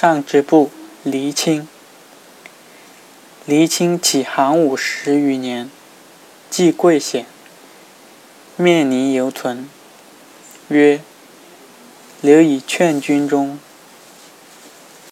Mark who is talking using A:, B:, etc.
A: 上之部黎清。黎清起行五十余年，既贵显，面泥犹存。曰：留以劝君中，